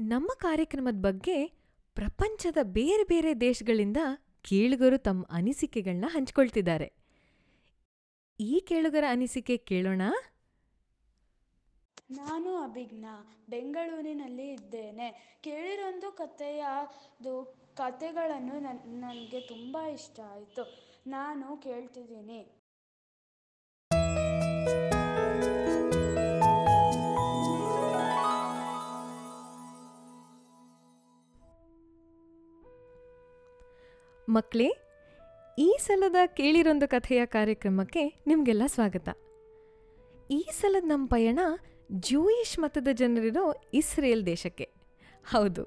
ನಮ್ಮ ಕಾರ್ಯಕ್ರಮದ ಬಗ್ಗೆ ಪ್ರಪಂಚದ ಬೇರೆ ಬೇರೆ ದೇಶಗಳಿಂದ ಕೇಳುಗರು ತಮ್ಮ ಅನಿಸಿಕೆಗಳನ್ನ ಹಂಚ್ಕೊಳ್ತಿದ್ದಾರೆ. ಈ ಕೇಳುಗರ ಅನಿಸಿಕೆ ಕೇಳೋಣ? ನಾನು ಅಭಿಜ್ಞ, ಬೆಂಗಳೂರಿನಲ್ಲಿ ಇದ್ದೇನೆ. ಕೇಳಿರೊಂದು ಕಥೆಯದು ಕಥೆಗಳನ್ನು ನನಗೆ ತುಂಬ ಇಷ್ಟ ಆಯಿತು. ನಾನು ಕೇಳ್ತಿದ್ದೀನಿ. ಮಕ್ಕಳೇ, ಈ ಸಲದ ಕೇಳಿರೊಂದು ಕಥೆಯ ಕಾರ್ಯಕ್ರಮಕ್ಕೆ ನಿಮಗೆಲ್ಲ ಸ್ವಾಗತ. ಈ ಸಲದ ನಮ್ಮ ಪಯಣ ಜೂಯಿಷ್ ಮತದ ಜನರಿರೋ ಇಸ್ರೇಲ್ ದೇಶಕ್ಕೆ. ಹೌದು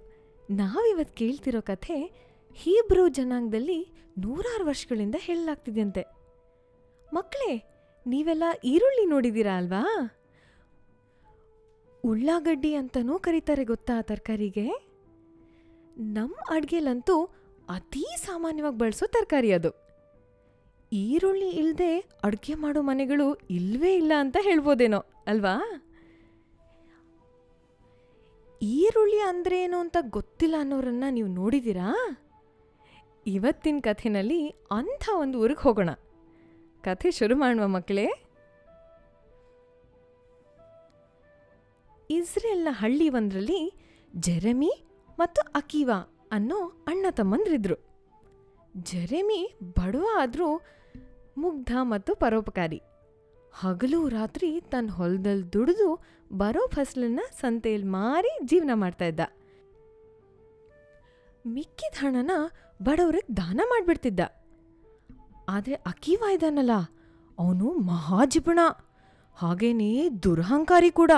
ನಾವಿವತ್ತು ಕೇಳ್ತಿರೋ ಕಥೆ ಹೀಬ್ರೂ ಜನಾಂಗದಲ್ಲಿ ನೂರಾರು ವರ್ಷಗಳಿಂದ ಹೇಳಲಾಗ್ತಿದೆಯಂತೆ. ಮಕ್ಕಳೇ, ನೀವೆಲ್ಲ ಈರುಳ್ಳಿ ನೋಡಿದ್ದೀರಾ ಅಲ್ವಾ? ಉಳ್ಳಾಗಡ್ಡಿ ಅಂತನೂ ಕರೀತಾರೆ ಗೊತ್ತಾ ಆ ತರಕಾರಿಗೆ? ನಮ್ಮ ಅಡ್ಗೆಲಂತೂ ಅತೀ ಸಾಮಾನ್ಯವಾಗಿ ಬಳಸೋ ತರಕಾರಿ ಅದು. ಈರುಳ್ಳಿ ಇಲ್ಲದೆ ಅಡುಗೆ ಮಾಡೋ ಮನೆಗಳು ಇಲ್ವೇ ಇಲ್ಲ ಅಂತ ಹೇಳ್ಬೋದೇನೋ, ಅಲ್ವಾ? ಈರುಳ್ಳಿ ಏನು ಅಂತ ಗೊತ್ತಿಲ್ಲ ಅನ್ನೋರನ್ನ ನೀವು ನೋಡಿದ್ದೀರಾ? ಇವತ್ತಿನ ಕಥೆನಲ್ಲಿ ಅಂಥ ಒಂದು ಊರಿಗೆ ಹೋಗೋಣ. ಕಥೆ ಶುರು ಮಾಡುವ ಮಕ್ಕಳೇ. ಇಸ್ರೇಲ್ನ ಹಳ್ಳಿ ಒಂದರಲ್ಲಿ ಜೆರೆಮಿ ಮತ್ತು ಅಕೀವಾ ಅನ್ನೋ ಅಣ್ಣ ತಮ್ಮಂದ್ರಿದ್ರು. ಜೆರೆಮಿ, ಬಡವ ಆದರೂ ಮುಗ್ಧ ಮತ್ತು ಪರೋಪಕಾರಿ. ಹಗಲು ರಾತ್ರಿ ತನ್ನ ಹೊಲದಲ್ಲಿ ದುಡಿದು ಬರೋ ಫಸಲನ್ನ ಸಂತೆಯಲ್ಲಿ ಮಾರಿ ಜೀವನ ಮಾಡ್ತಾ ಇದ್ದ. ಮಿಕ್ಕಿದ ಹಣನ ಬಡವ್ರಿಗೆ ದಾನ ಮಾಡಿಬಿಡ್ತಿದ್ದ. ಆದರೆ ಅಕೀವ ಇದ್ದಾನಲ್ಲ ಅವನು ಮಹಾಜಿಪುಣ ಹಾಗೇನೇ ದುರಹಂಕಾರಿ ಕೂಡ.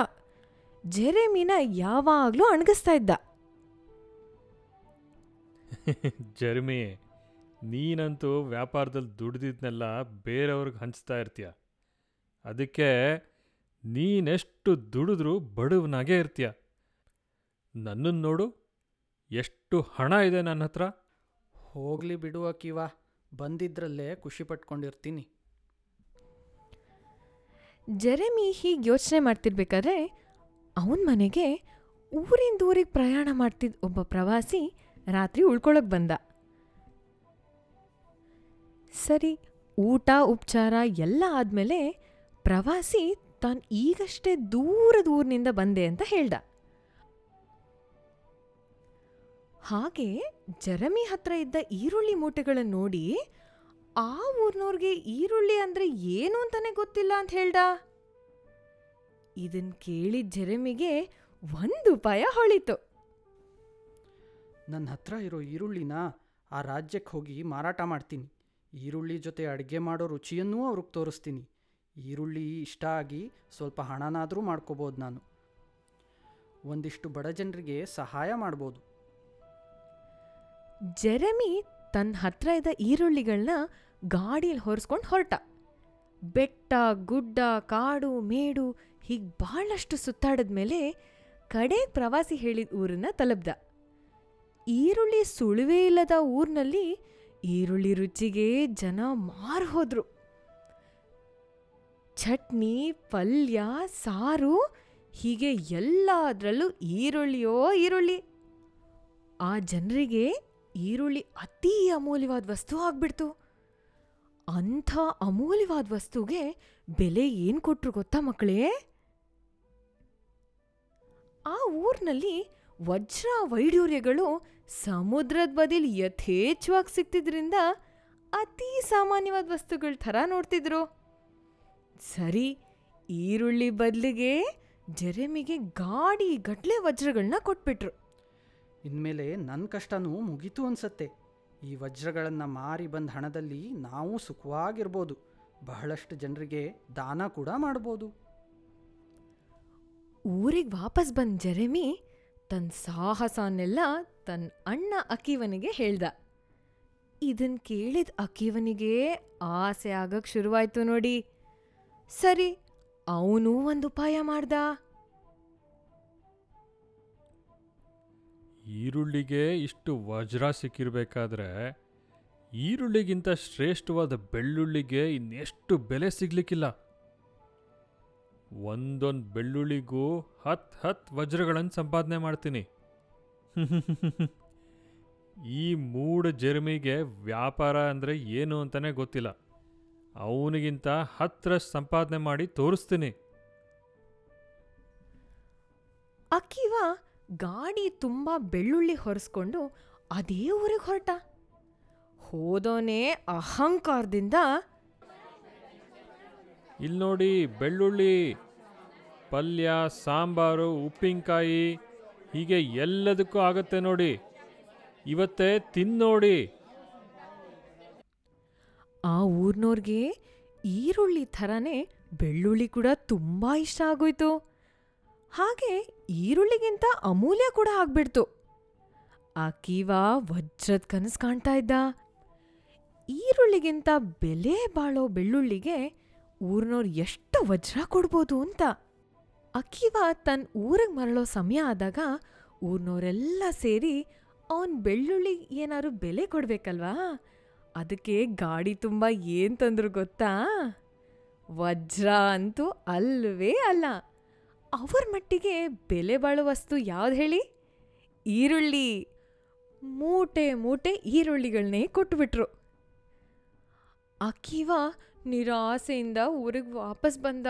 ಜೆರೆಮಿನ ಯಾವಾಗಲೂ ಅಣಗಿಸ್ತಾ ಇದ್ದ. ಜರ್ಮಿ ನೀನಂತೂ ವ್ಯಾಪಾರದಲ್ಲಿ ದುಡ್ದಿದ್ನೆಲ್ಲ ಬೇರೆಯವ್ರಿಗೆ ಹಂಚ್ತಾ ಇರ್ತೀಯ. ಅದಕ್ಕೆ ನೀನೆಷ್ಟು ದುಡಿದ್ರೂ ಬಡವನಾಗೆ ಇರ್ತೀಯ. ನನ್ನನ್ನು ನೋಡು ಎಷ್ಟು ಹಣ ಇದೆ ನನ್ನ ಹತ್ರ. ಹೋಗ್ಲಿ ಬಿಡುವ ಕಿವ ಬಂದಿದ್ರಲ್ಲೇ ಖುಷಿ ಪಟ್ಕೊಂಡಿರ್ತೀನಿ. ಜೆರೆಮಿ ಹೀಗೆ ಯೋಚನೆ ಮಾಡ್ತಿರ್ಬೇಕಾದ್ರೆ ಅವನ ಮನೆಗೆ ಊರಿಂದ ಊರಿಗೆ ಪ್ರಯಾಣ ಮಾಡ್ತಿದ್ದ ಒಬ್ಬ ಪ್ರವಾಸಿ ರಾತ್ರಿ ಉಳ್ಕೊಳಕ್ ಬಂದ. ಸರಿ, ಊಟ, ಉಪಚಾರ ಎಲ್ಲ ಆದ್ಮೇಲೆ ಪ್ರವಾಸಿ ತಾನು ಈಗಷ್ಟೇ ದೂರದ ಊರಿನಿಂದ ಬಂದೆ ಅಂತ ಹೇಳ್ದ. ಹಾಗೆ ಜರಮಿ ಹತ್ರ ಇದ್ದ ಈರುಳ್ಳಿ ಮೂಟೆಗಳನ್ನು ನೋಡಿ ಆ ಊರ್ನವ್ರಿಗೆ ಈರುಳ್ಳಿ ಅಂದ್ರೆ ಏನು ಅಂತಾನೆ ಗೊತ್ತಿಲ್ಲ ಅಂತ ಹೇಳ್ದ. ಇದನ್ ಕೇಳಿದ ಜೆರೆಮಿಗೆ ಒಂದು ಉಪಾಯ ಹೊಳಿತು. ನನ್ನ ಹತ್ರ ಇರೋ ಈರುಳ್ಳಿನ ಆ ರಾಜ್ಯಕ್ಕೆ ಹೋಗಿ ಮಾರಾಟ ಮಾಡ್ತೀನಿ. ಈರುಳ್ಳಿ ಜೊತೆ ಅಡುಗೆ ಮಾಡೋ ರುಚಿಯನ್ನೂ ಅವ್ರಿಗೆ ತೋರಿಸ್ತೀನಿ. ಈರುಳ್ಳಿ ಇಷ್ಟ ಆಗಿ ಸ್ವಲ್ಪ ಹಣನಾದರೂ ಮಾಡ್ಕೋಬೋದು ನಾನು. ಒಂದಿಷ್ಟು ಬಡ ಜನರಿಗೆ ಸಹಾಯ ಮಾಡ್ಬೋದು. ಜೆರೆಮಿ ತನ್ನ ಹತ್ರ ಇದ್ದ ಈರುಳ್ಳಿಗಳನ್ನ ಗಾಡಿಯಲ್ಲಿ ಹೊರಿಸ್ಕೊಂಡು ಹೊರಟ. ಬೆಟ್ಟ, ಗುಡ್ಡ, ಕಾಡು, ಮೇಡು ಹೀಗೆ ಭಾಳಷ್ಟು ಸುತ್ತಾಡಿದ ಮೇಲೆ ಕಡೆ ಪ್ರವಾಸಿ ಹೇಳಿದ ಊರನ್ನ ತಲುಪ್ದ. ಈರುಳ್ಳಿ ಸುಳಿವೇ ಇಲ್ಲದ ಊರಿನಲ್ಲಿ ಈರುಳ್ಳಿ ರುಚಿಗೆ ಜನ ಮಾರು ಹೋದ್ರು. ಚಟ್ನಿ, ಪಲ್ಯ, ಸಾರು, ಹೀಗೆ ಎಲ್ಲದರಲ್ಲೂ ಈರುಳ್ಳಿಯೋ ಈರುಳ್ಳಿ. ಆ ಜನರಿಗೆ ಈರುಳ್ಳಿ ಅತೀ ಅಮೂಲ್ಯವಾದ ವಸ್ತು ಆಗ್ಬಿಡ್ತು. ಅಂಥ ಅಮೂಲ್ಯವಾದ ವಸ್ತುಗೆ ಬೆಲೆ ಏನು ಕೊಟ್ರು ಗೊತ್ತಾ ಮಕ್ಕಳೇ? ಆ ಊರಿನಲ್ಲಿ ವಜ್ರ ವೈಡೂರ್ಯಗಳು ಸಮುದ್ರದ ಬದಿಲ್ ಯಥೇಚ್ಛವಾಗಿ ಸಿಕ್ತಿದ್ರಿಂದ ಅತೀ ಸಾಮಾನ್ಯವಾದ ವಸ್ತುಗಳ ಥರ ನೋಡ್ತಿದ್ರು. ಸರಿ ಈರುಳ್ಳಿ ಬದಲಿಗೆ ಜೆರೆಮಿಗೆ ಗಾಡಿ ಗಟ್ಲೆ ವಜ್ರಗಳನ್ನ ಕೊಟ್ಬಿಟ್ರು. ಇನ್ಮೇಲೆ ನನ್ನ ಕಷ್ಟನೂ ಮುಗೀತು ಅನ್ಸತ್ತೆ. ಈ ವಜ್ರಗಳನ್ನು ಮಾರಿ ಬಂದ ಹಣದಲ್ಲಿ ನಾವು ಸುಖವಾಗಿರ್ಬೋದು. ಬಹಳಷ್ಟು ಜನರಿಗೆ ದಾನ ಕೂಡ ಮಾಡ್ಬೋದು. ಊರಿಗೆ ವಾಪಸ್ ಬಂದ ಜೆರೆಮಿ ತನ್ನ ಸಾಹಸನೆಲ್ಲ ತನ್ನ ಅಣ್ಣ ಅಕೀವನಿಗೆ ಹೇಳ್ದ. ಇದನ್ ಕೇಳಿದ ಅಕೀವನಿಗೆ ಆಸೆ ಆಗಕ್ ಶುರುವಾಯ್ತು ನೋಡಿ. ಸರಿ, ಅವನೂ ಒಂದು ಉಪಾಯ ಮಾಡ್ದ. ಈರುಳ್ಳಿಗೆ ಇಷ್ಟು ವಜ್ರ ಸಿಕ್ಕಿರ್ಬೇಕಾದ್ರೆ, ಈರುಳ್ಳಿಗಿಂತ ಶ್ರೇಷ್ಠವಾದ ಬೆಳ್ಳುಳ್ಳಿಗೆ ಇನ್ನೆಷ್ಟು ಬೆಲೆ ಸಿಗ್ಲಿಕ್ಕಿಲ್ಲ. ಒಂದೊಂದು ಬೆಳ್ಳುಳ್ಳಿಗೂ ಹತ್ತು ಹತ್ತು ವಜ್ರಗಳನ್ನು ಸಂಪಾದನೆ ಮಾಡ್ತೀನಿ. ಈ ಮೂಡ ಜರ್ಮಿಗೆ ವ್ಯಾಪಾರ ಅಂದರೆ ಏನು ಅಂತಲೇ ಗೊತ್ತಿಲ್ಲ. ಅವನಿಗಿಂತ ಹತ್ತರಷ್ಟು ಸಂಪಾದನೆ ಮಾಡಿ ತೋರಿಸ್ತೀನಿ. ಅಕ್ಕಿವ ಗಾಡಿ ತುಂಬ ಬೆಳ್ಳುಳ್ಳಿ ಹೊರಿಸ್ಕೊಂಡು ಅದೇ ಊರಿಗೆ ಹೊರಟ. ಹೋದೋನೇ ಅಹಂಕಾರದಿಂದ ಇಲ್ಲಿ ನೋಡಿ ಬೆಳ್ಳುಳ್ಳಿ, ಪಲ್ಯ, ಸಾಂಬಾರು, ಉಪ್ಪಿನಕಾಯಿ, ಹೀಗೆ ಎಲ್ಲದಕ್ಕೂ ಆಗುತ್ತೆ ನೋಡಿ. ಇವತ್ತೇ ತಿನ್ನೋಡಿ. ಆ ಊರ್ನೋರ್ಗೆ ಈರುಳ್ಳಿ ಥರನೇ ಬೆಳ್ಳುಳ್ಳಿ ಕೂಡ ತುಂಬ ಇಷ್ಟ ಆಗೋಯ್ತು. ಹಾಗೆ ಈರುಳ್ಳಿಗಿಂತ ಅಮೂಲ್ಯ ಕೂಡ ಆಗ್ಬಿಡ್ತು. ಆ ಕೀವ ವಜ್ರದ ಕನಸು ಕಾಣ್ತಾ ಇದ್ದ. ಈರುಳ್ಳಿಗಿಂತ ಬೆಲೆ ಬಾಳೋ ಬೆಳ್ಳುಳ್ಳಿಗೆ ಊರ್ನೋರ್ ಎಷ್ಟು ವಜ್ರ ಕೊಡ್ಬೋದು ಅಂತ. ಅಕ್ಕಿವ ತನ್ನ ಊರಿಗೆ ಮರಳೋ ಸಮಯ ಆದಾಗ ಊರ್ನೋರೆಲ್ಲ ಸೇರಿ ಅವನ ಬೆಳ್ಳುಳ್ಳಿ ಏನಾದ್ರು ಬೆಲೆ ಕೊಡ್ಬೇಕಲ್ವಾ? ಅದಕ್ಕೆ ಗಾಡಿ ತುಂಬ ಏನ್ ತಂದ್ರು ಗೊತ್ತಾ? ವಜ್ರ ಅಂತೂ ಅಲ್ವೇ ಅಲ್ಲ. ಅವ್ರ ಮಟ್ಟಿಗೆ ಬೆಲೆ ಬಾಳೋ ವಸ್ತು ಯಾವ್ದು ಹೇಳಿ? ಈರುಳ್ಳಿ. ಮೂಟೆ ಮೂಟೆ ಈರುಳ್ಳಿಗಳನ್ನೇ ಕೊಟ್ಟುಬಿಟ್ರು ಅಕ್ಕಿವ ನಿರಾಸೆಯಿಂದ ಊರಿಗೆ ವಾಪಸ್ ಬಂದ.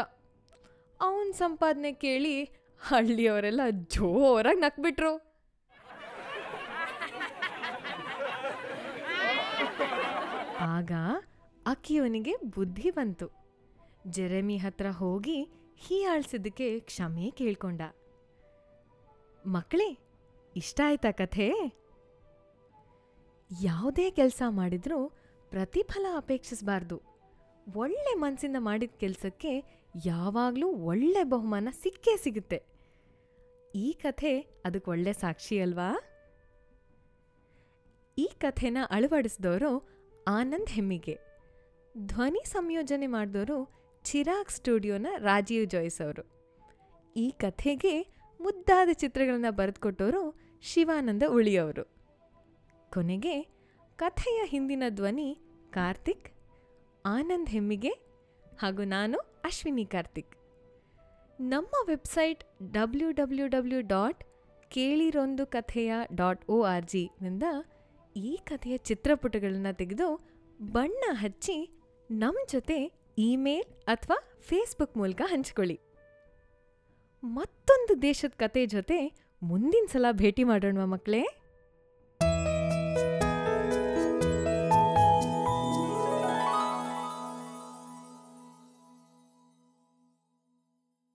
ಅವನ ಸಂಪಾದನೆ ಕೇಳಿ ಹಳ್ಳಿಯವರೆಲ್ಲ ಜೋರಾಗಿ ನಕ್ಬಿಟ್ರು. ಆಗ ಅಕ್ಕಿಯವನಿಗೆ ಬುದ್ಧಿ ಬಂತು. ಜೆರೆಮಿ ಹತ್ರ ಹೋಗಿ ಹೀಯಾಳ್ಸಿದ್ದಕ್ಕೆ ಕ್ಷಮೆ ಕೇಳ್ಕೊಂಡ. ಮಕ್ಕಳೇ, ಇಷ್ಟ ಆಯ್ತಾ ಕಥೆ? ಯಾವುದೇ ಕೆಲಸ ಮಾಡಿದ್ರೂ ಪ್ರತಿಫಲ ಅಪೇಕ್ಷಿಸಬಾರ್ದು. ಒಳ್ಳೆ ಮನಸ್ಸಿಂದ ಮಾಡಿದ ಕೆಲಸಕ್ಕೆ ಯಾವಾಗಲೂ ಒಳ್ಳೆ ಬಹುಮಾನ ಸಿಕ್ಕೇ ಸಿಗುತ್ತೆ. ಈ ಕಥೆ ಅದಕ್ಕೆ ಒಳ್ಳೆ ಸಾಕ್ಷಿ ಅಲ್ವಾ? ಈ ಕಥೆನ ಅಳವಡಿಸಿದವರು ಆನಂದ್ ಹೆಮ್ಮಿಗೆ. ಧ್ವನಿ ಸಂಯೋಜನೆ ಮಾಡಿದವರು ಚಿರಾಗ್ ಸ್ಟುಡಿಯೋನ ರಾಜೀವ್ ಜಾಯ್ಸ್ ಅವರು. ಈ ಕಥೆಗೆ ಮುದ್ದಾದ ಚಿತ್ರಗಳನ್ನು ಬರೆದುಕೊಟ್ಟವರು ಶಿವಾನಂದ ಉಳಿಯವರು. ಕೊನೆಗೆ ಕಥೆಯ ಹಿಂದಿನ ಧ್ವನಿ ಕಾರ್ತಿಕ್ ಆನಂದ್ ಹೆಮ್ಮಿಗೆ ಹಾಗೂ ನಾನು ಅಶ್ವಿನಿ ಕಾರ್ತಿಕ್. ನಮ್ಮ website W W W dot ಕೇಳಿರೊಂದು ಕಥೆಯ ಡಾಟ್ ಒ ಆರ್ ಜಿನಿಂದ ಈ ಕಥೆಯ ಚಿತ್ರಪುಟಗಳನ್ನು ತೆಗೆದು ಬಣ್ಣ ಹಚ್ಚಿ ನಮ್ಮ ಜೊತೆ ಇಮೇಲ್ ಅಥವಾ ಫೇಸ್ಬುಕ್ ಮೂಲಕ ಹಂಚಿಕೊಳ್ಳಿ. ಮತ್ತೊಂದು ದೇಶದ ಕತೆ ಜೊತೆ ಮುಂದಿನ ಸಲ ಭೇಟಿ ಮಾಡೋಣ ಮಕ್ಕಳೇ